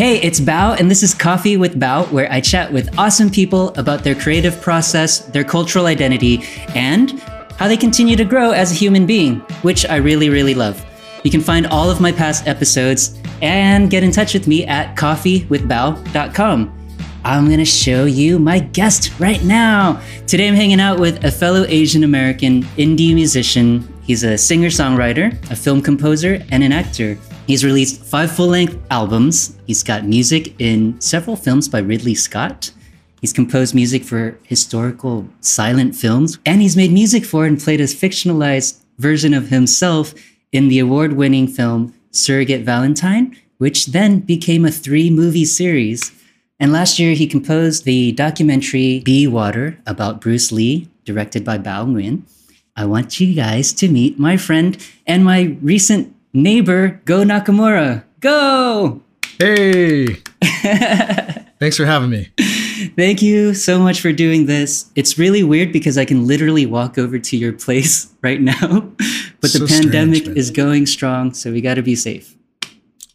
Hey, it's Bao, and this is Coffee with Bao, where I chat with awesome people about their creative process, their cultural identity, and how they continue to grow as a human being, which I really, really love. You can find all of my past episodes and get in touch with me at coffeewithbao.com. I'm gonna show you my guest right now. Today I'm hanging out with a fellow Asian American indie musician. He's a singer songwriter, a film composer, and an actor. He's released five full length albums. He's got music in several films by Ridley Scott. He's composed music for historical silent films, and he's made music for and played a fictionalized version of himself in the award winning film Surrogate Valentine, which then became a three movie series. And last year, he composed the documentary Be Water about Bruce Lee, directed by Bao Nguyen. I want you guys to meet my friend and my recent neighbor, Goh Nakamura. Goh! Hey! Thanks for having me. Thank you so much for doing this. It's really weird because I can literally walk over to your place right now, but So the pandemic strange, is going strong, so we got to be safe.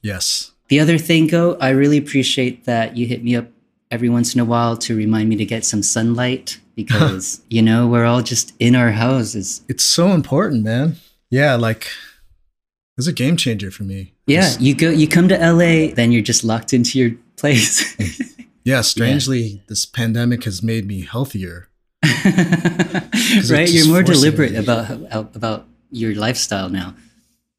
Yes. The other thing, Goh, I really appreciate that you hit me up every once in a while to remind me to get some sunlight because, you know, we're all just in our houses. It's so important, man. Yeah, like it's a game changer for me. Yeah, you go, you come to LA, then you're just locked into your place. yeah, strangely, this pandemic has made me healthier. right? You're more deliberate me. about about your lifestyle now.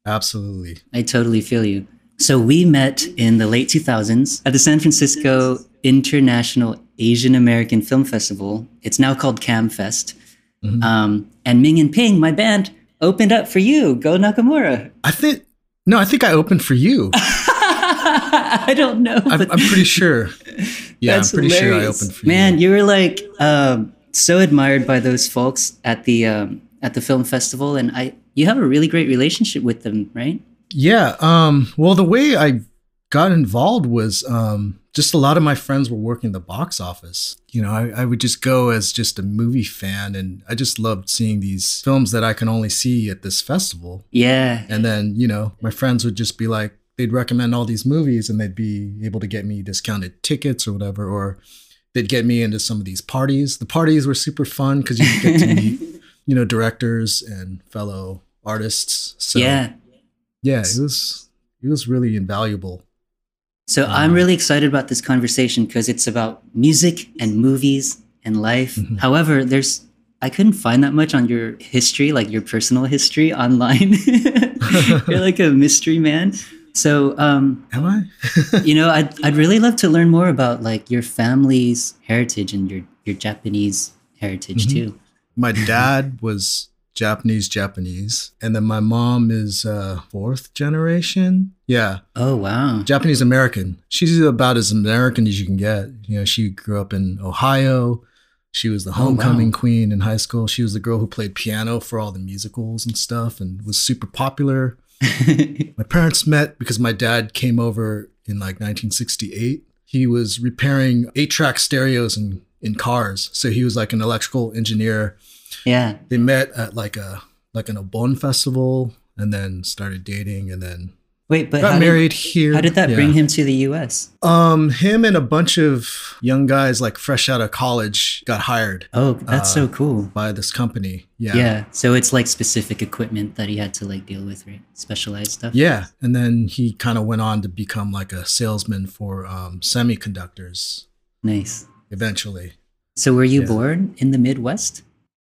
Absolutely. I totally feel you. So we met in the late 2000s at the San Francisco International Asian American Film Festival. It's now called CAAMFest. Mhm. Um, and Ming and Ping, my band, opened up for you. Goh Nakamura. I think no, I think I opened for you. I don't know. I'm, I'm pretty sure. Yeah, I'm pretty sure I opened for Man, you. Man, you were like um, so admired by those folks at the um, at the film festival, and I you have a really great relationship with them, right? Yeah. Um, well, the way I got involved was um, just a lot of my friends were working the box office. You know, I, I would just go as just a movie fan, and I just loved seeing these films that I can only see at this festival. Yeah, And then, you know, my friends would just be like, they'd recommend all these movies, and they'd be able to get me discounted tickets or whatever, or they'd get me into some of these parties. The parties were super fun because you get to meet, you know, directors and fellow artists. So yeah. yeah, it was it was really invaluable. So I'm really excited about this conversation because it's about music and movies and life. Mhm. However, there's I couldn't find that much on your history, like your personal history online. You're like a mystery man. So, um, Am I? you know, I'd I'd really love to learn more about like your family's heritage and your your Japanese heritage Mhm. too. My dad was Japanese Japanese, and then my mom is uh, fourth generation. Yeah, Oh wow. Japanese American. She's about as American as you can get. You know, she grew up in Ohio. She was the Oh, wow. homecoming queen in high school. She was the girl who played piano for all the musicals and stuff, and was super popular. My parents met because my dad came over in like 1968. He was repairing eight track stereos in, in cars. So he was like an electrical engineer. yeah. They met at like a like an Obon festival and then started dating and then Wait, but got how married Did, here. how did that Yeah. bring him to the U.S.? Um, him and a bunch of young guys like fresh out of college got hired Oh, that's so Uh, cool. by this company. Yeah. Yeah. So it's like specific equipment that he had to like deal with, right? Specialized stuff. Yeah. And then he kind of went on to become like a salesman for um, semiconductors Nice. eventually. So were you Yeah. born in the Midwest?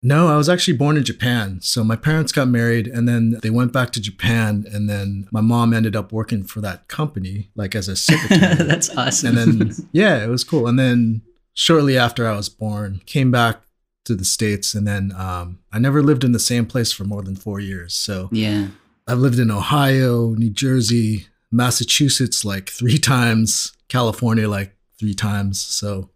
No, I was actually born in Japan. So my parents got married and then they went back to Japan. And then my mom ended up working for that company, like as a secretary. that's awesome. and then, yeah, it was cool. And then shortly after I was born, came back to the States. And then um, I never lived in the same place for more than four years. So yeah. I've lived in Ohio, New Jersey, Massachusetts like three times, California like three times. So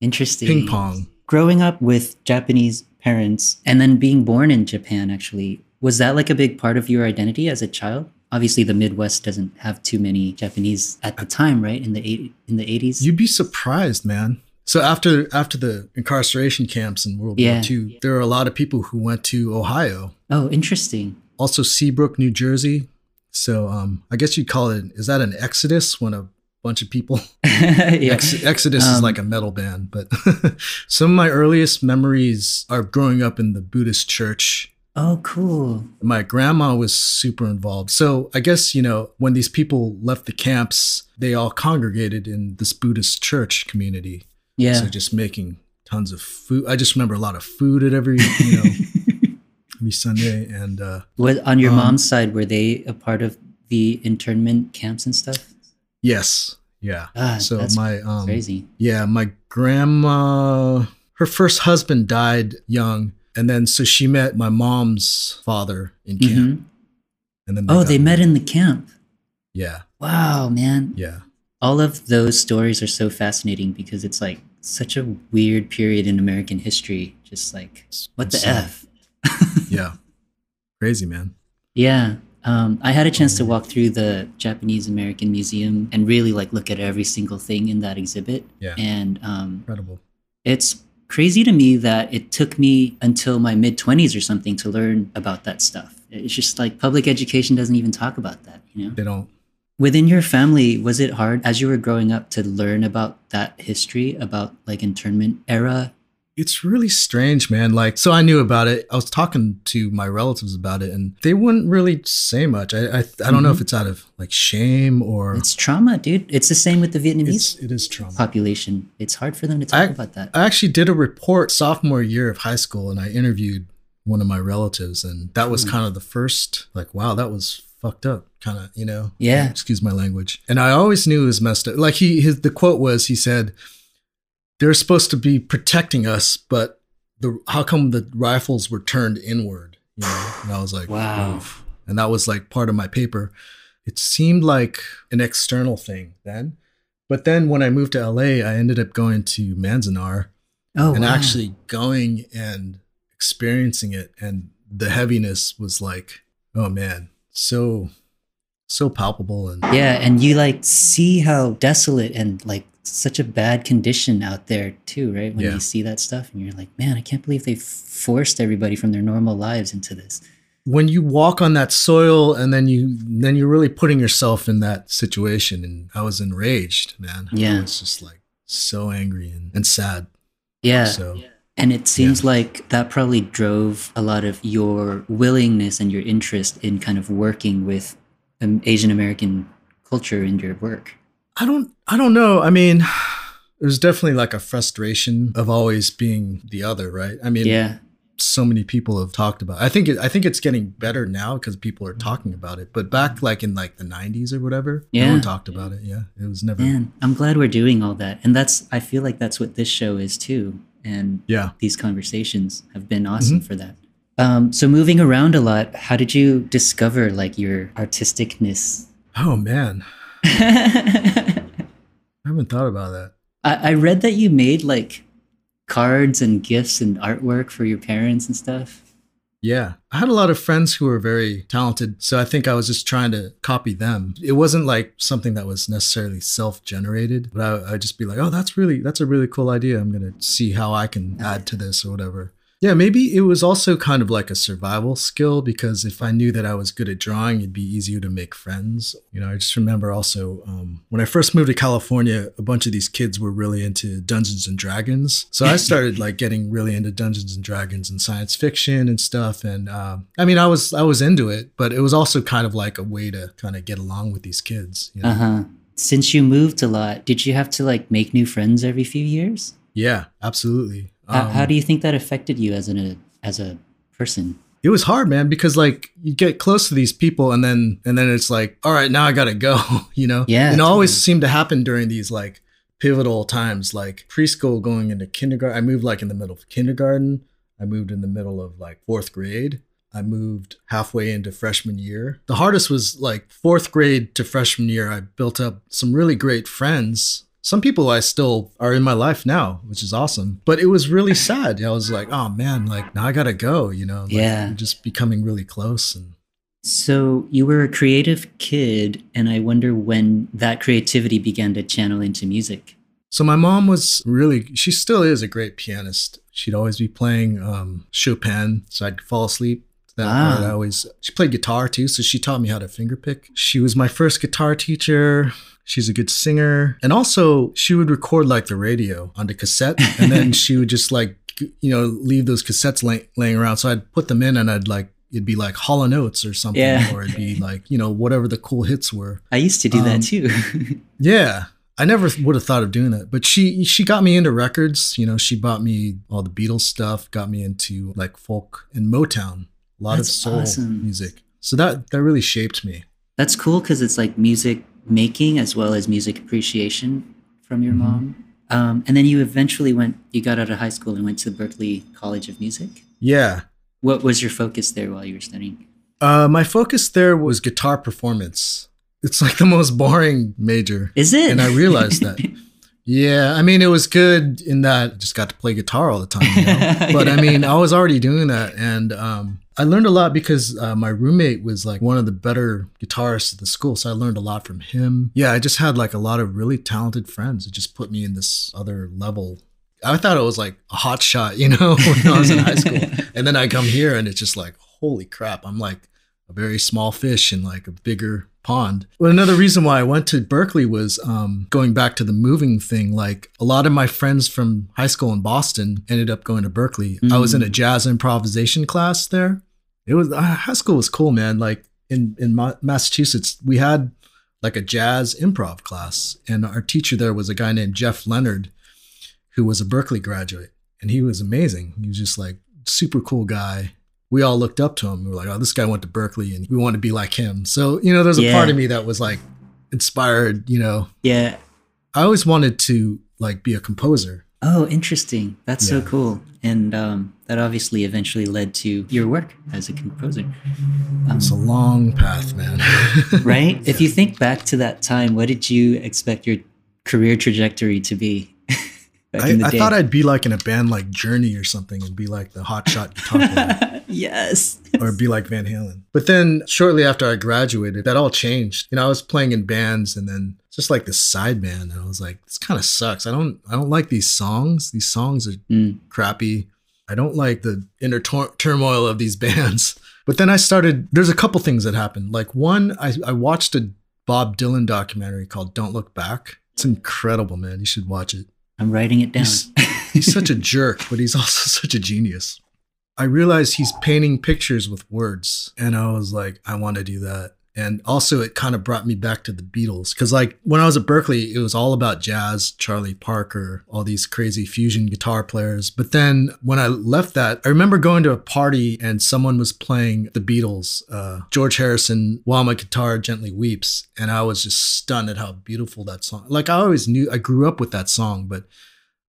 Interesting. ping pong. Growing up with Japanese parents and then being born in Japan, actually, was that like a big part of your identity as a child? Obviously, the Midwest doesn't have too many Japanese at the time, right? In the eight, in the eighties. You'd be surprised, man. So after after the incarceration camps in World Yeah. War II, there were a lot of people who went to Ohio, Oh, interesting. also Seabrook, New Jersey. So um, I guess you'd call it is that an exodus when a bunch of people. yeah. Ex- Exodus is Um, like a metal band, but some of my earliest memories are growing up in the Buddhist church. Oh, cool. My grandma was super involved. So I guess, you know, when these people left the camps, they all congregated in this Buddhist church community. Yeah. So just making tons of food. I just remember a lot of food at every, you know, every Sunday. And uh, what on your um, mom's side were they a part of the internment camps and stuff? Yes, yeah. Ah, so my um, crazy. Yeah, my grandma, her first husband died young, and then so she met my mom's father in camp, Mhm. and then Oh, got they met in the camp. Yeah, Wow, man. yeah, All of those stories are so fascinating because it's like such a weird period in American history. Just like, what the insane. F? yeah, crazy man. Yeah. Um, I had a chance to walk through the Japanese American Museum and really like look at every single thing in that exhibit. Yeah. And um, Incredible. it's crazy to me that it took me until my mid 20s or something to learn about that stuff. It's just like public education doesn't even talk about that, you know? They don't. Within your family, was it hard as you were growing up to learn about that history, about like internment era? It's really strange, man. Like, so I knew about it. I was talking to my relatives about it, and they wouldn't really say much. I I, I don't know if it's out of like shame or It's trauma, dude. It's the same with the Vietnamese it's it is trauma. population. It's hard for them to talk I- about that. I actually did a report sophomore year of high school and I interviewed one of my relatives and that was Hmm. kind of the first like wow that was fucked up kind of you know Yeah. excuse my language and I always knew it was messed up like he his the quote was he said they're supposed to be protecting us but the how come the rifles were turned inward you know and I was like Wow. "Oof." and that was like part of my paper it seemed like an external thing then but then when I moved to LA I ended up going to Manzanar oh, and wow. actually going and experiencing it and the heaviness was like oh man so so palpable and Yeah, and you like see how desolate and like such a bad condition out there too, right? When Yeah. you see that stuff and you're like, man, I can't believe they forced everybody from their normal lives into this. when you walk on that soil and then you then you're really putting yourself in that situation and i was enraged man Yeah. It's just like so angry and, and sad Yeah. so And it seems like that probably drove a lot of your willingness and your interest in kind of working with um, Asian American culture in your work. I don't i don't know i mean there's definitely like a frustration of always being the other right i mean Yeah. so many people have talked about. I think it, I think it's getting better now because people are talking about it. But back like in like the 90s or whatever, no Yeah. one talked about it. Yeah, it was never. Man, I'm glad we're doing all that. And that's, I feel like that's what this show is too. And Yeah, these conversations have been awesome for that. Um, so moving around a lot, how did you discover like your artisticness? Oh man, I, I haven't thought about that. I read that you made like cards and gifts and artwork for your parents and stuff. Yeah, I had a lot of friends who were very talented, so I think I was just trying to copy them. It wasn't like something that was necessarily self-generated, but I, I'd just be like, "Oh, that's really that's a really cool idea. I'm gonna see how I can add to this or whatever." Yeah, maybe it was also kind of like a survival skill because if I knew that I was good at drawing, it'd be easier to make friends. You know, I just remember also um, when I first moved to California, a bunch of these kids were really into Dungeons and Dragons. So I started like getting really into Dungeons and Dragons and science fiction and stuff. And um, I mean, I was I was into it, but it was also kind of like a way to kind of get along with these kids. You know? Uh huh. Since you moved a lot, did you have to like make new friends every few years? Yeah, absolutely. How, Um, how do you think that affected you as an as a person? it was hard man because like you get close to these people and then and then it's like all right now i gotta go you know Yeah, and it always totally. seemed to happen during these like pivotal times like preschool going into kindergarten i moved like in the middle of kindergarten i moved in the middle of like fourth grade i moved halfway into freshman year the hardest was like fourth grade to freshman year i built up some really great friends some people I still are in my life now, which is awesome. But it was really sad. I was like, oh man, like now I gotta go, you know? Like, Yeah. just becoming really close and So you were a creative kid, and I wonder when that creativity began to channel into music. So my mom was really, she still is a great pianist. She'd always be playing um, Chopin. So I'd fall asleep That part I always she played guitar too, so she taught me how to finger pick. She was my first guitar teacher. She's a good singer. And also she would record like the radio onto cassette and then she would just like you know leave those cassettes lay- laying around. So I'd put them in and I'd like it'd be like Hall & Oates or something Yeah. or it'd be like, you know, whatever the cool hits were. I used to do Um, that too. Yeah. I never would have thought of doing that, but she she got me into records. You know, she bought me all the Beatles stuff, got me into like folk and Motown, a lot That's of soul awesome. music. So that that really shaped me. That's cool because it's like music making as well as music appreciation from your Mhm. mom. Um, and then you eventually went, you got out of high school and went to the Berklee College of Music. Yeah. What was your focus there while you were studying? Uh, my focus there was guitar performance. It's like the most boring major. Is it? And I realized that. Yeah, I mean, it was good in that I just got to play guitar all the time. You know? But I mean, I was already doing that, and um, I learned a lot because uh, my roommate was like one of the better guitarists at the school, so I learned a lot from him. Yeah, I just had like a lot of really talented friends. It just put me in this other level. I thought it was like a hot shot, you know, when I was in high school, and then I come here and it's just like, holy crap! I'm like a very small fish in like a bigger pond. Well, another reason why I went to Berklee was um, going back to the moving thing. Like a lot of my friends from high school in Boston ended up going to Berklee. I was in a jazz improvisation class there. It was uh, high school was cool, man. Like in in Ma- Massachusetts, we had like a jazz improv class, and our teacher there was a guy named Jeff Leonard, who was a Berklee graduate, and he was amazing. He was just like super cool guy we all looked up to him. We were like, oh, this guy went to Berklee and we want to be like him. So, you know, there's a Yeah. part of me that was like inspired, you know. yeah. I always wanted to like be a composer. Oh, interesting. That's so cool. And um, that obviously eventually led to your work as a composer. Um, It's a long path, man. right? If you think back to that time, what did you expect your career trajectory to be? I, I thought I'd be like in a band like Journey or something and be like the hotshot guitar player yes. or be like Van Halen. But then shortly after I graduated, that all changed. You know, I was playing in bands and then just like this side band and I was like, this kind of sucks. I don't I don't like these songs. These songs are Mm. crappy. I don't like the inner tor- turmoil of these bands. But then I started, there's a couple things that happened. Like, one, I, I watched a Bob Dylan documentary called Don't Look Back. It's incredible, man. You should watch it. I'm writing it down. He's, he's such a jerk, but he's also such a genius. I realized he's painting pictures with words, and I was like, I want to do that. And also, it kind of brought me back to the Beatles because, like, when I was at Berklee, it was all about jazz, Charlie Parker, all these crazy fusion guitar players. But then when I left that, I remember going to a party and someone was playing the Beatles, uh, George Harrison, While My Guitar Gently Weeps. And I was just stunned at how beautiful that song. Like, I always knew, I grew up with that song, but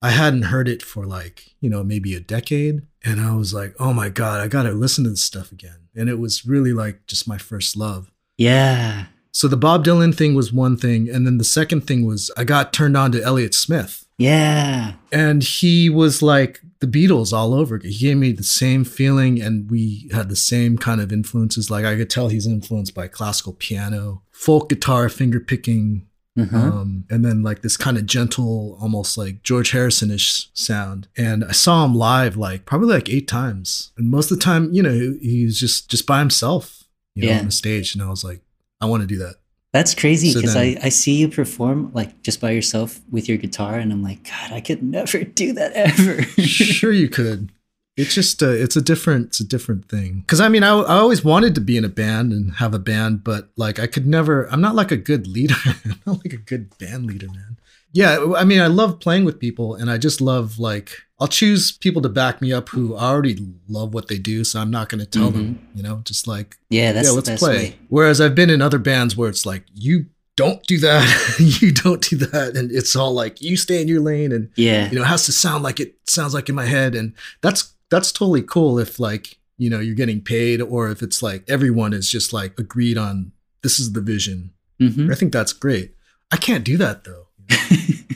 I hadn't heard it for like, you know, maybe a decade. And I was like, oh my God, I got to listen to this stuff again. And it was really like just my first love. yeah. So the Bob Dylan thing was one thing. And then the second thing was I got turned on to Elliott Smith. Yeah. And he was like the Beatles all over. again. He gave me the same feeling, and we had the same kind of influences. Like I could tell he's influenced by classical piano, folk guitar, finger picking, Uh-huh. um, and then like this kind of gentle, almost like George Harrison-ish sound. And I saw him live like probably like eight times, and most of the time, you know, he, he was just just by himself, you know, Yeah. on the stage. And I was like, I want to do that. That's crazy because then- I, I see you perform like just by yourself with your guitar, and I'm like, God, I could never do that ever. sure, you could. It's just uh, it's a different it's a different thing. Because I mean, I, I always wanted to be in a band and have a band, but like I could never. I'm not like a good leader. I'm not like a good band leader, man. Yeah, I mean, I love playing with people, and I just love like I'll choose people to back me up who already love what they do. So I'm not going to tell them, you know, just like yeah, that's yeah, let's play. way. Whereas I've been in other bands where it's like you don't do that, you don't do that, and it's all like you stay in your lane, and Yeah. you know, it has to sound like it sounds like in my head. And that's that's totally cool if like, you know, you're getting paid or if it's like everyone is just like agreed on this is the vision. hmm I think that's great. I can't do that though.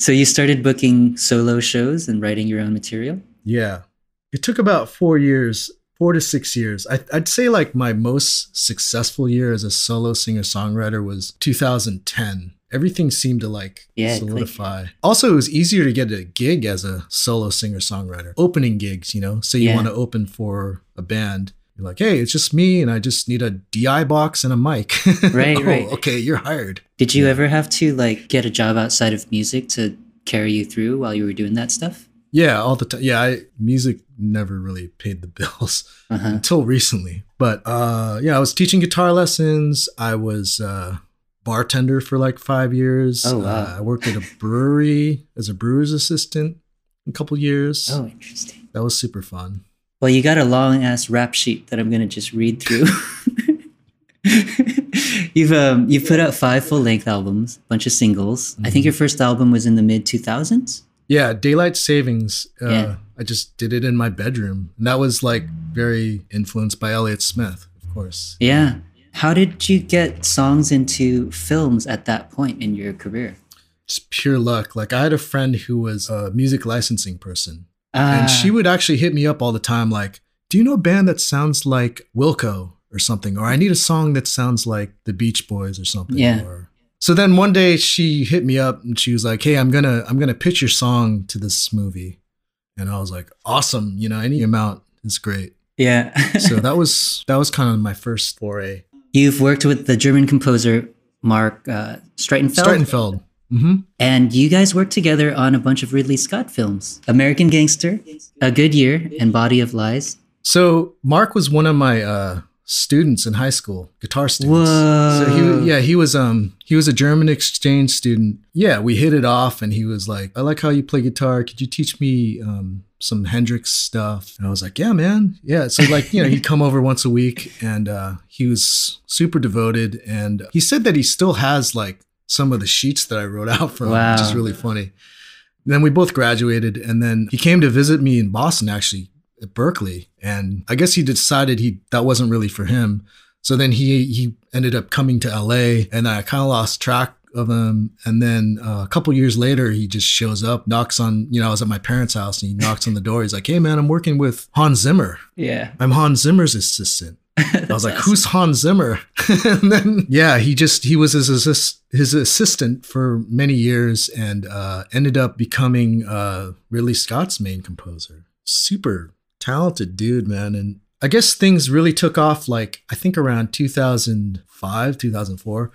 So you started booking solo shows and writing your own material? Yeah. It took about four years, four to six years. I, I'd say like my most successful year as a solo singer songwriter was 2010. Everything seemed to like Yeah, solidify. Also, it was easier to get a gig as a solo singer songwriter. Opening gigs, you know. So you Yeah. want to open for a band. You're like, hey, it's just me, and I just need a DI box and a mic. Right, oh, right. Okay, you're hired. Did you ever have to like get a job outside of music to carry you through while you were doing that stuff? Yeah, all the time. Yeah, I, music never really paid the bills Uh-huh. until recently. But uh, yeah, I was teaching guitar lessons. I was uh, bartender for like five years. Oh, wow. Uh, I worked at a brewery as a brewer's assistant a couple years. Oh, interesting. That was super fun. Well, you got a long ass rap sheet that I'm gonna just read through. you've um you've put out five full length albums, a bunch of singles. I think your first album was in the mid 2000s. Yeah, daylight savings. Uh, Yeah. I just did it in my bedroom, and that was like very influenced by Elliott Smith, of course. Yeah. How did you get songs into films at that point in your career? Just pure luck. Like I had a friend who was a music licensing person, Ah, and she would actually hit me up all the time, like, "Do you know a band that sounds like Wilco or something? Or I need a song that sounds like the Beach Boys or something." Yeah. Or, so then one day she hit me up and she was like, "Hey, I'm gonna I'm gonna pitch your song to this movie," and I was like, "Awesome! You know, any amount is great." yeah. So that was that was kind of my first foray. You've worked with the German composer Marc uh, Streitenfeld, Streitenfeld. hmm and you guys worked together on a bunch of Ridley Scott films: American Gangster, A Good Year, and Body of Lies. So Marc was one of my uh, students in high school, guitar students. Whoa. So he, yeah, he was um he was a German exchange student. Yeah, we hit it off, and he was like, "I like how you play guitar. Could you teach me um some Hendrix stuff?" And I was like, "Yeah, man, yeah." So like you know, he'd come over once a week, and uh, he was super devoted. And he said that he still has like some of the sheets that I wrote out for him, which is really funny. Then we both graduated, and then he came to visit me in Boston, actually at Berklee, and I guess he decided he that wasn't really for him. So then he he ended up coming to LA, and I kind of lost track of him. And then uh, a couple years later, he just shows up, knocks on. You know, I was at my parents' house, and he knocks on the door. He's like, "Hey, man, I'm working with Hans Zimmer. Yeah. I'm Hans Zimmer's assistant." I was like, "Who's Hans Zimmer?" and then yeah, he just he was his assist, his assistant for many years and uh, ended up becoming uh, Ridley Scott's main composer. Super talented dude, man. And I guess things really took off like I think around 2005, 2004.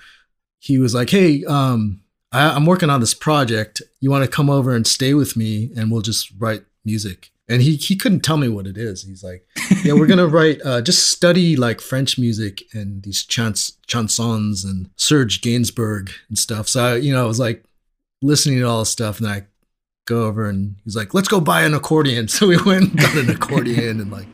He was like, "Hey, um, I, I'm working on this project. You want to come over and stay with me, and we'll just write music." And he he couldn't tell me what it is. He's like, "Yeah, we're gonna write. Uh, just study like French music and these chants, chansons and Serge Gainsbourg and stuff." So I, you know, I was like listening to all this stuff, and I go over and he's like, let's go buy an accordion. So we went and got an accordion and like,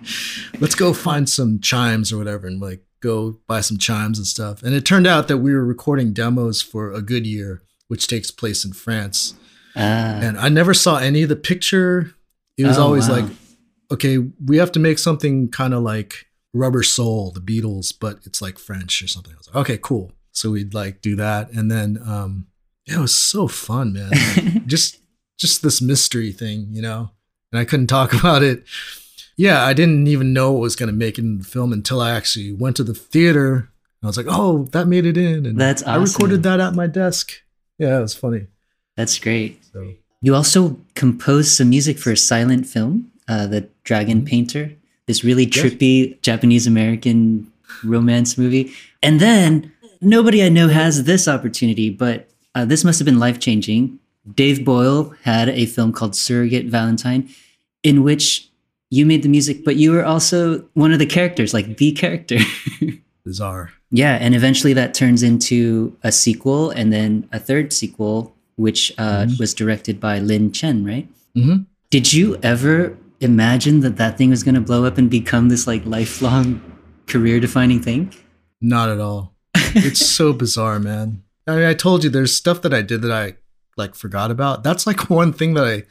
let's go find some chimes or whatever and like go buy some chimes and stuff. And it turned out that we were recording demos for A Good Year, which takes place in France. Ah. And I never saw any of the picture. It was Oh, always wow. like, okay, we have to make something kind of like Rubber Soul, the Beatles, but it's like French or something. I was like, okay, cool. So we'd like do that. And then, um, yeah, it was so fun, man. Like, just, just this mystery thing, you know, and I couldn't talk about it. Yeah, I didn't even know it was going to make it in the film until I actually went to the theater. I was like, oh, that made it in. And That's I recorded that at my desk. Yeah, it was funny. That's great. So You also composed some music for a silent film, uh, The Dragon Painter, this really Mm-hmm. Yes. trippy Japanese American romance movie. And then nobody I know has this opportunity, but uh, this must have been life changing. Dave Boyle had a film called Surrogate Valentine, in which you made the music, but you were also one of the characters, like the character. bizarre. Yeah, and eventually that turns into a sequel and then a third sequel, which uh, was directed by Lynn Chen, right? Mhm. Did you ever imagine that that thing was going to blow up and become this like lifelong career-defining thing? Not at all. It's so bizarre, man. I mean, I told you there's stuff that I did that I like forgot about. That's like one thing that I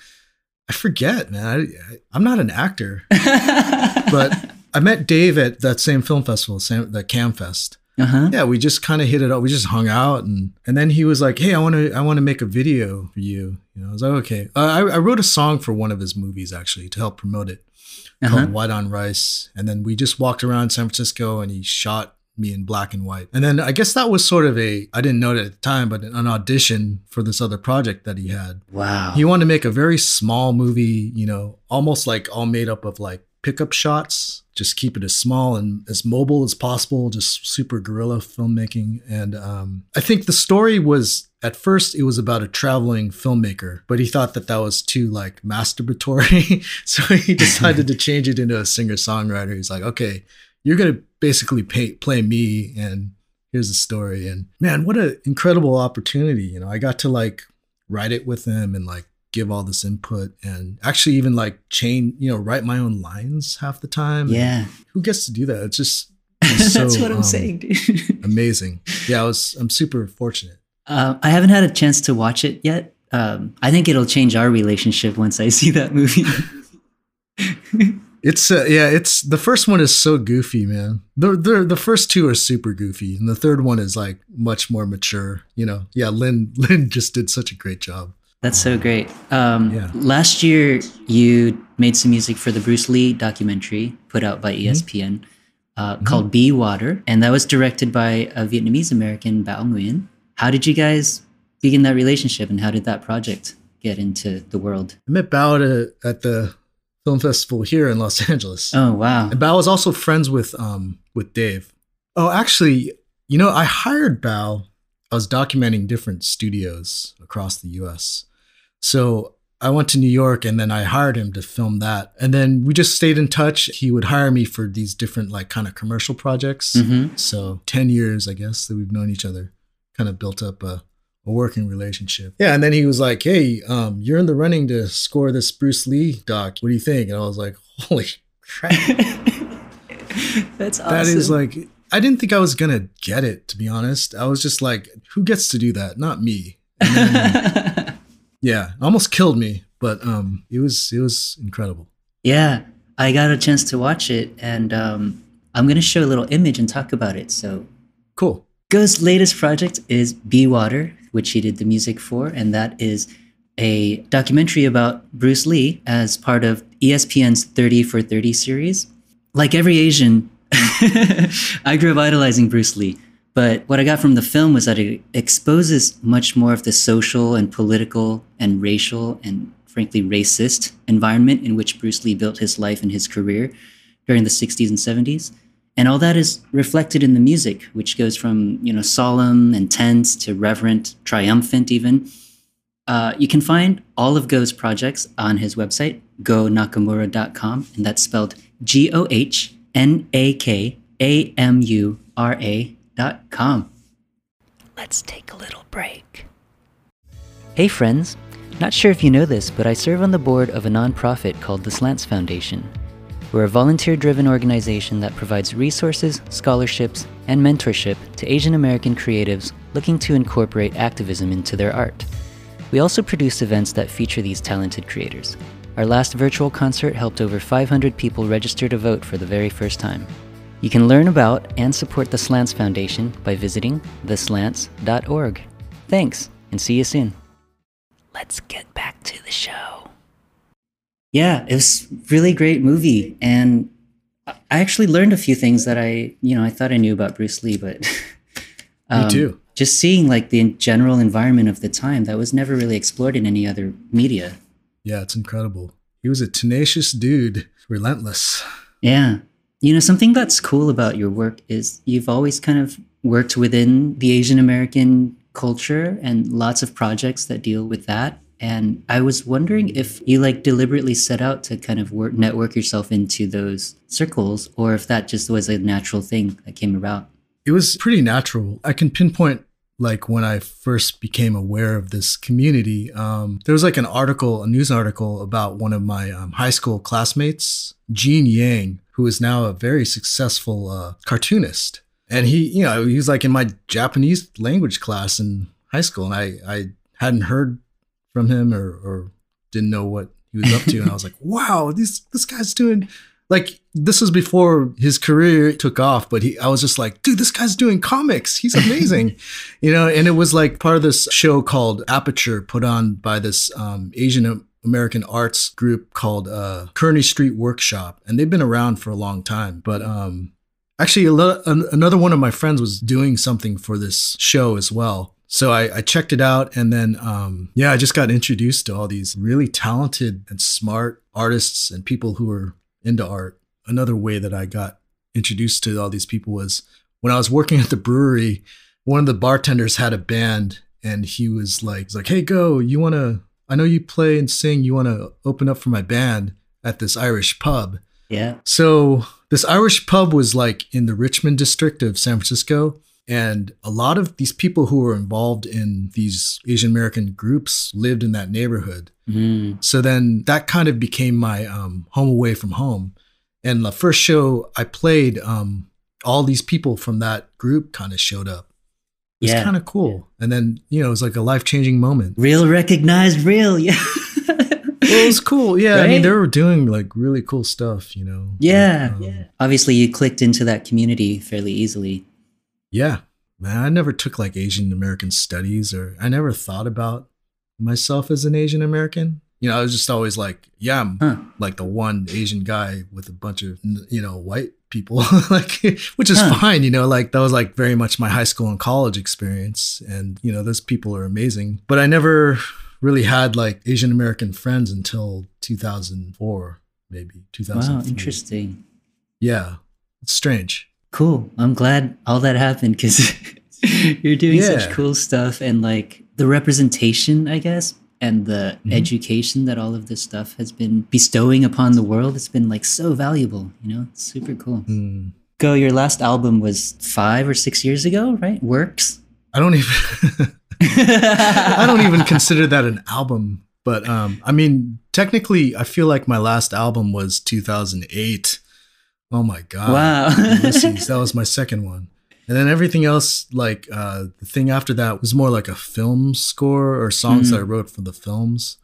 I forget, man. I, I, I'm not an actor, but I met Dave at that same film festival, same the CAAMFest. uh huh. Yeah, we just kind of hit it up. We just hung out, and and then he was like, "Hey, I want to I want to make a video for you." You know, I was like, "Okay." Uh, I I wrote a song for one of his movies actually to help promote it Uh-huh. called White on Rice. And then we just walked around San Francisco and he shot me in black and white. And then I guess that was sort of a, I didn't know it at the time, but an audition for this other project that he had. Wow. He wanted to make a very small movie, you know, almost like all made up of like pickup shots, just keep it as small and as mobile as possible, just super guerrilla filmmaking. And um, I think the story was at first it was about a traveling filmmaker, but he thought that that was too like masturbatory, so he decided to change it into a singer songwriter. He's like, okay, you're gonna basically pay, play me, and here's the story. And man, what an incredible opportunity! You know, I got to like write it with him and like give all this input and actually even like chain, you know, write my own lines half the time. Yeah. Who gets to do that? It's just it's That's so, what I'm um, saying, dude. amazing. Yeah, I was I'm super fortunate. Uh, I haven't had a chance to watch it yet. Um, I think it'll change our relationship once I see that movie. It's uh, yeah, it's the first one is so goofy, man. The, the the first two are super goofy, and the third one is like much more mature. You know, yeah. Lynn Lynn just did such a great job. That's so great. Um, Yeah. Last year, you made some music for the Bruce Lee documentary put out by ESPN uh, called Be Water, and that was directed by a Vietnamese American, Bao Nguyen. How did you guys begin that relationship, and how did that project get into the world? I met Bao at the film festival here in Los Angeles. Oh, wow. And Bao was also friends with um with Dave. Oh, actually, you know, I hired Bao. I was documenting different studios across the US. So I went to New York and then I hired him to film that. And then we just stayed in touch. He would hire me for these different like kind of commercial projects. hmm So 10 years, I guess, that we've known each other, kind of built up a, a working relationship. Yeah. And then he was like, Hey, um, you're in the running to score this Bruce Lee doc. What do you think? And I was like, Holy crap. That's awesome. That is like, I didn't think I was going to get it, to be honest. I was just like, who gets to do that? Not me. Then, yeah, almost killed me, but um, it was, it was incredible. yeah, I got a chance to watch it, and um, I'm going to show a little image and talk about it. So Cool. Goh's latest project is Be Water, which he did the music for, and that is a documentary about Bruce Lee as part of ESPN's 30 for 30 series. Like every Asian, I grew up idolizing Bruce Lee, but what I got from the film was that it exposes much more of the social and political and racial and frankly racist environment in which Bruce Lee built his life and his career during the 60s and 70s. And all that is reflected in the music, which goes from you know solemn and tense to reverent, triumphant, even. Uh, you can find all of Goh's projects on his website, gohnakamura.com, and that's spelled G O H N A K A M U R A dot com. Let's take a little break. Hey, friends. Not sure if you know this, but I serve on the board of a nonprofit called the Slants Foundation. We're a volunteer driven organization that provides resources, scholarships, and mentorship to Asian American creatives looking to incorporate activism into their art. We also produce events that feature these talented creators. Our last virtual concert helped over 500 people register to vote for the very first time. You can learn about and support the Slants Foundation by visiting theslants.org. Thanks, and see you soon. Let's get back to the show. Yeah, it was really great movie, and I actually learned a few things that I, you know, I thought I knew about Bruce Lee, but um, Me too. Just seeing like the general environment of the time that was never really explored in any other media. Yeah, it's incredible. He was a tenacious dude, relentless. Yeah. You know, something that's cool about your work is you've always kind of worked within the Asian American culture and lots of projects that deal with that. And I was wondering if you like deliberately set out to kind of work, network yourself into those circles or if that just was a natural thing that came about. It was pretty natural. I can pinpoint like when I first became aware of this community. Um, there was like an article, a news article about one of my um, high school classmates, Gene Yang, who is now a very successful uh, cartoonist. And he, you know, he was like in my Japanese language class in high school, and I, I hadn't heard from him or, or didn't know what he was up to. and I was like, wow, this this guy's doing like this was before his career took off, but he I was just like, dude, this guy's doing comics. He's amazing. you know, and it was like part of this show called Aperture put on by this um, Asian American arts group called uh, Kearney Street Workshop, and they've been around for a long time. But um, actually, lo- another one of my friends was doing something for this show as well. So I, I checked it out, and then um, yeah, I just got introduced to all these really talented and smart artists and people who are into art. another way that I got introduced to all these people was when I was working at the brewery. One of the bartenders had a band, and he was like, he's like, "Hey, Goh! You want to? I know you play and sing. You want to open up for my band at this Irish pub?" Yeah. So this Irish pub was like in the Richmond district of San Francisco. And a lot of these people who were involved in these Asian American groups lived in that neighborhood. Mm. So then that kind of became my um, home away from home. And the first show I played, um, all these people from that group kind of showed up. It was Yeah. kind of cool. And then, you know, it was like a life changing moment. Real recognized real. Yeah. Well, it was cool. Yeah. I mean, they were doing like really cool stuff, you know? Yeah. Um, yeah. Obviously, you clicked into that community fairly easily. Yeah, man, I never took like Asian American studies or I never thought about myself as an Asian American. You know, I was just always like, yeah, I'm Huh. like the one Asian guy with a bunch of, you know, white people, like, which is Huh. fine. You know, like that was like very much my high school and college experience. And, you know, those people are amazing. But I never really had like Asian American friends until 2004, maybe 2003. Wow. Interesting. Yeah, it's strange. Cool. I'm glad all that happened because you're doing such cool stuff and like the representation, I guess, and the Mhm. education that all of this stuff has been bestowing upon the world. It's been like so valuable, you know? It's super cool. Mm. Goh, your last album was five or six years ago, right? Works. I don't even. I don't even consider that an album. But um, I mean, technically, I feel like my last album was 2008. Oh my god! Wow. Ulysses, that was my second one, and then everything else, like uh, the thing after that, was more like a film score or songs Mm. that I wrote for the films,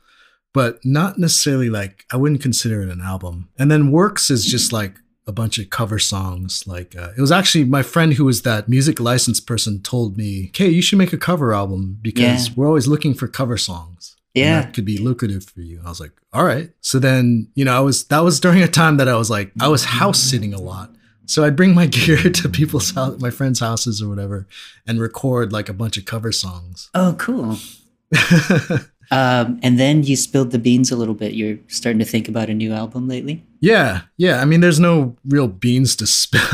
but not necessarily like I wouldn't consider it an album. And then Works is just like a bunch of cover songs. Like uh, it was actually my friend who was that music license person told me, "Hey, you should make a cover album because Yeah. we're always looking for cover songs." Yeah. that could be lucrative for you. I was like, all right. So then, you know, I was that was during a time that I was like, I was house sitting a lot. So I'd bring my gear to people's house, my friends' houses or whatever, and record like a bunch of cover songs. oh, cool. Um, and then you spilled the beans a little bit. You're starting to think about a new album lately. yeah, yeah. I mean, there's no real beans to spill.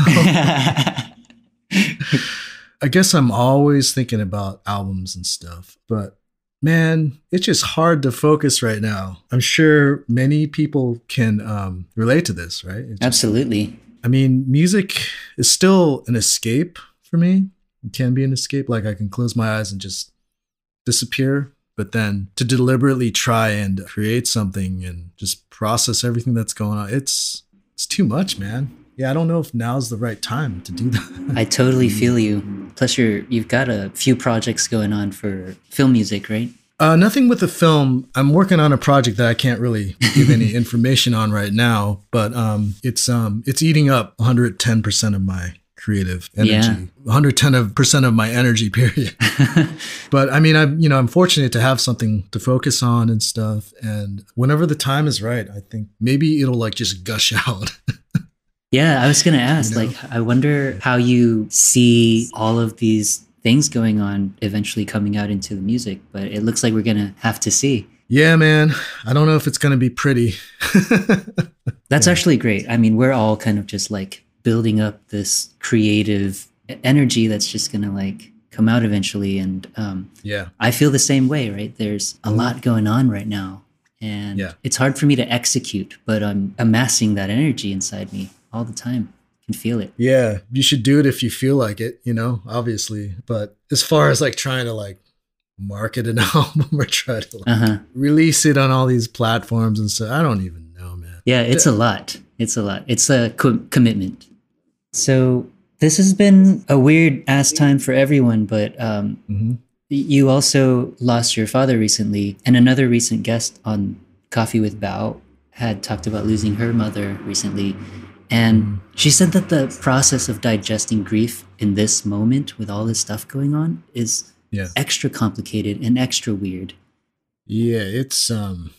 I guess I'm always thinking about albums and stuff, but man, it's just hard to focus right now. I'm sure many people can um, relate to this, right? Just- Absolutely. I mean, music is still an escape for me. It can be an escape. Like I can close my eyes and just disappear. But then to deliberately try and create something and just process everything that's going on, it's it's too much, man. Yeah, I don't know if now's the right time to do that. I totally feel you. Plus, you're you've got a few projects going on for film music, right? Uh, nothing with the film. I'm working on a project that I can't really give any information on right now, but um, it's um, it's eating up 110 percent of my creative energy. Yeah. 110 of percent of my energy. Period. but I mean, I'm you know I'm fortunate to have something to focus on and stuff. And whenever the time is right, I think maybe it'll like just gush out. Yeah, I was gonna ask. You know? Like, I wonder how you see all of these things going on eventually coming out into the music. But it looks like we're gonna have to see. yeah, man. I don't know if it's gonna be pretty. That's actually great. I mean, we're all kind of just like building up this creative energy that's just gonna like come out eventually. And um, yeah. I feel the same way, right? There's a lot going on right now. And Yeah. it's hard for me to execute, but I'm amassing that energy inside me all the time. I can feel it. Yeah, you should do it if you feel like it, you know, obviously. But as far as like trying to like market an album or try to like, Uh huh. release it on all these platforms and stuff, I don't even know, man. Yeah, it's a lot. It's a lot. It's a co- commitment. So this has been a weird ass time for everyone, but um, hmm you also lost your father recently, and another recent guest on Coffee with Bao had talked about losing her mother recently. And she said that the process of digesting grief in this moment with all this stuff going on is Yeah. extra complicated and extra weird. Yeah, it's um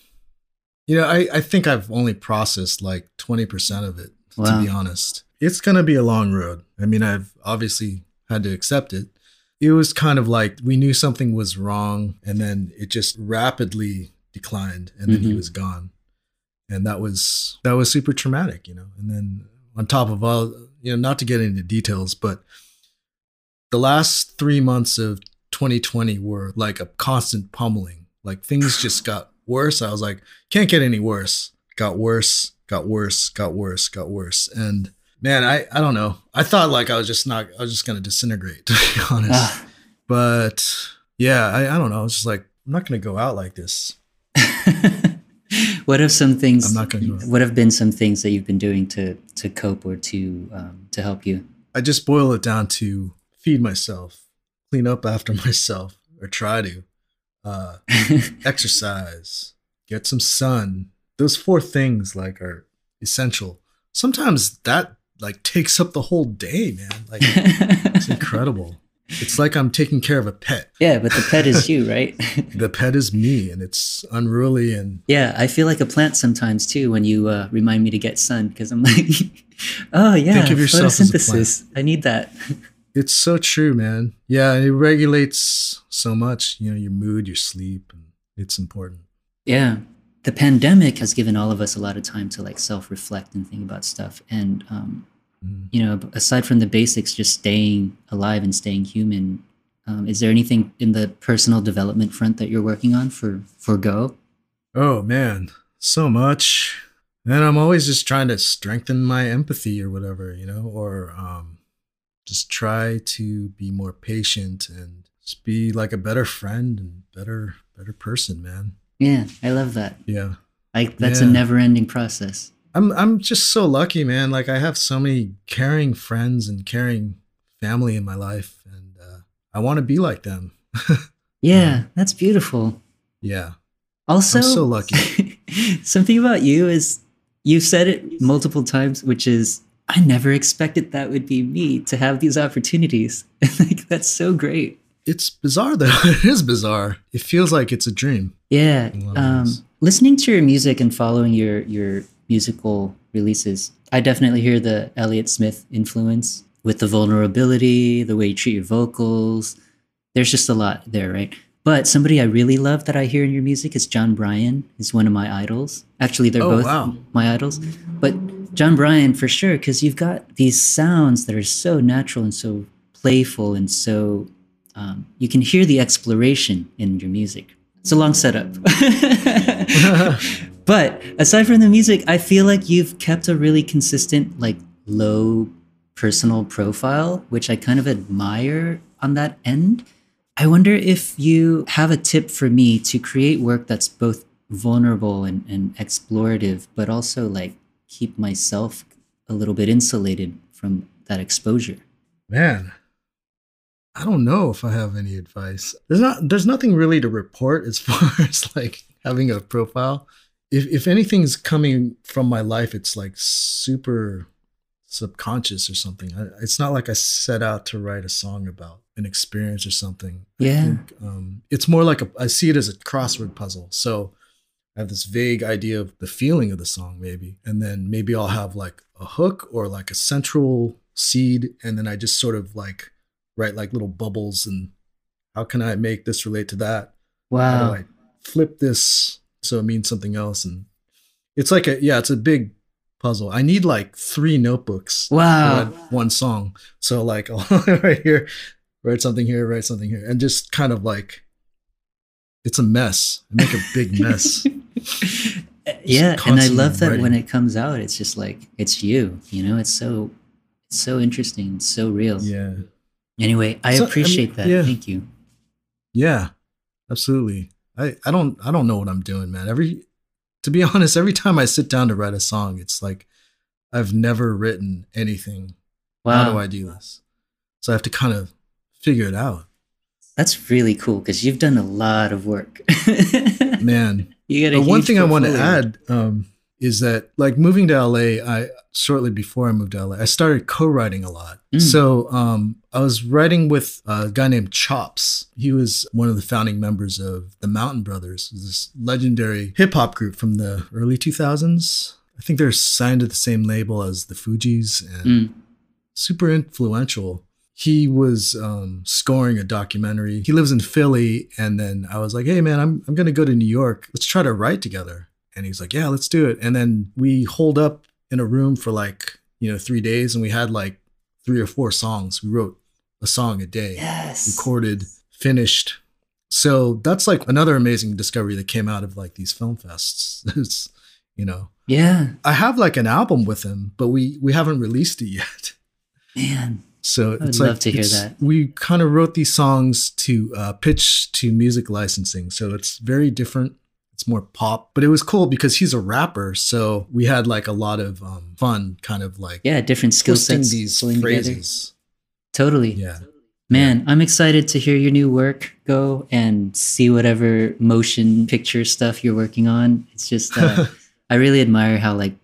you know, I, I think I've only processed like 20% of it, Wow. to be honest. It's gonna be a long road. I mean, I've obviously had to accept it. It was kind of like we knew something was wrong and then it just rapidly declined and then he Mhm. was gone. And that was that was super traumatic, you know. And then on top of all, you know, not to get into details, but the last three months of 2020 were like a constant pummeling. Like things just got worse. I was like, can't get any worse. Got worse, got worse, got worse, got worse. And man, I, I don't know. I thought like I was just not, I was just going to disintegrate, to be honest. Ah. But yeah, I, I don't know. I was just like, I'm not going to go out like this. what have some things? I'm not gonna. What have been some things that you've been doing to to cope or to um, to help you? I just boil it down to feed myself, clean up after myself, or try to, uh, exercise, get some sun. Those four things like are essential. Sometimes that like takes up the whole day, man. Like it's incredible. It's like I'm taking care of a pet. yeah, but the pet is you, right? The pet is me, and it's unruly and yeah, I feel like a plant sometimes too when you uh, remind me to get sun because I'm like, oh yeah, Think of yourself as a plant. photosynthesis. I need that. it's so true, man. Yeah, it regulates so much. You know, your mood, your sleep, and it's important. Yeah. The pandemic has given all of us a lot of time to like self reflect and think about stuff. And, um. You know, aside from the basics, just staying alive and staying human, um, is there anything in the personal development front that you're working on for, for Goh? Oh man, so much. And I'm always just trying to strengthen my empathy or whatever, you know, or um, just try to be more patient and just be like a better friend and better, better person, man. Yeah, I love that. Yeah. Like, that's a never ending process. I'm I'm just so lucky, man. Like I have so many caring friends and caring family in my life, and uh, I want to be like them. Yeah, that's beautiful. yeah, Also, I'm so lucky. something about you is you've said it multiple times, which is I never expected that would be me to have these opportunities. like that's so great. it's bizarre though. it is bizarre. It feels like it's a dream. Yeah. Um, listening to your music and following your your musical releases, I definitely hear the Elliott Smith influence with the vulnerability, the way you treat your vocals. There's just a lot there, right? But somebody I really love that I hear in your music is Jon Brion. He's one of my idols. Actually, they're Oh, both wow. my idols. But Jon Brion for sure, because you've got these sounds that are so natural and so playful and so um, you can hear the exploration in your music. It's a long setup. but aside from the music, I feel like you've kept a really consistent, like low personal profile, which I kind of admire on that end. I wonder if you have a tip for me to create work that's both vulnerable and, and explorative, but also like keep myself a little bit insulated from that exposure. Man, I don't know if I have any advice. There's not there's nothing really to report as far as like having a profile. If if anything's coming from my life, it's like super subconscious or something. I, it's not like I set out to write a song about an experience or something. Yeah. think, um, it's more like a I see it as a crossword puzzle. So I have this vague idea of the feeling of the song, maybe, and then maybe I'll have like a hook or like a central seed, and then I just sort of like write like little bubbles and how can I make this relate to that? How Wow. do I flip this so it means something else? And it's like a yeah, it's a big puzzle. I need like three notebooks Wow. one song. So like right here, write something here, write something here, and just kind of like it's a mess. I make a big mess. yeah, and I love that when it comes out, it's just like it's you. You know, it's so it's so interesting, it's so real. yeah. Anyway, I So, I mean, appreciate that. yeah. Thank you. Yeah, absolutely. I, I don't I don't know what I'm doing, man. Every to be honest, every time I sit down to write a song, it's like I've never written anything. How do I do this? So I have to kind of figure it out. that's really cool because you've done a lot of work. Man, you got one thing I want to add um, is that like moving to LA, I shortly before I moved to LA, I started co-writing a lot. Mm. So um, I was writing with a guy named Chops. He was one of the founding members of the Mountain Brothers, this legendary hip hop group from the early 2000s. I think they're signed to the same label as the Fugees and Mm. super influential. He was um, scoring a documentary. He lives in Philly, and then I was like, "Hey, man, I'm I'm gonna go to New York. Let's try to write together." And he's like, "Yeah, let's do it." And then we holed up in a room for like you know, three days and we had like three or four songs. We wrote a song a day, Yes. recorded, finished. So that's like another amazing discovery that came out of like these film fests. It's, you know, Yeah. I have like an album with him, but we we haven't released it yet. Man. So would it's like love to hear that. we kind of wrote these songs to uh, pitch to music licensing, so it's very different. It's more pop, but it was cool because he's a rapper, so we had like a lot of um, fun, kind of like Yeah, different skill sets these pulling together. phrases. Totally. Yeah, Man, I'm excited to hear your new work Goh and see whatever motion picture stuff you're working on. It's just uh, I really admire how like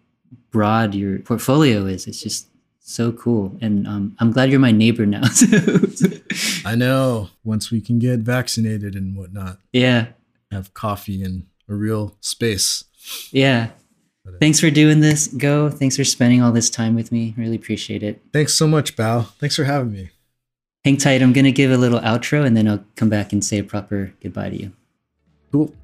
broad your portfolio is. It's just so cool, and um, I'm glad you're my neighbor now. I know. Once we can get vaccinated and whatnot, yeah, have coffee in a real space. yeah. Thanks for doing this. Goh. Thanks for spending all this time with me. Really appreciate it. Thanks so much, Bao. Thanks for having me. Hang tight. I'm gonna give a little outro, and then I'll come back and say a proper goodbye to you. Cool.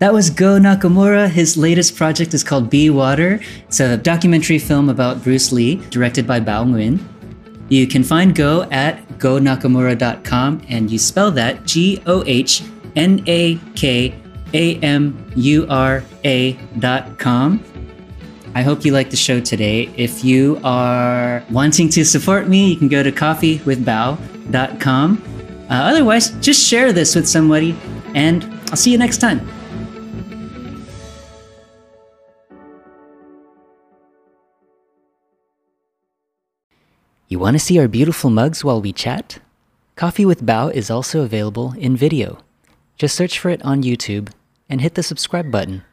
That was Goh Nakamura. His latest project is called Be Water. It's a documentary film about Bruce Lee, directed by Bao Nguyen. You can find Goh at gohnakamura.com and you spell that G O H N A K A M U R A.com. I hope you liked the show today. If you are wanting to support me, you can go to coffeewithbao.com. Uh, otherwise, just share this with somebody, and I'll see you next time. You want to see our beautiful mugs while we chat? Coffee with Bao is also available in video. Just search for it on YouTube and hit the subscribe button.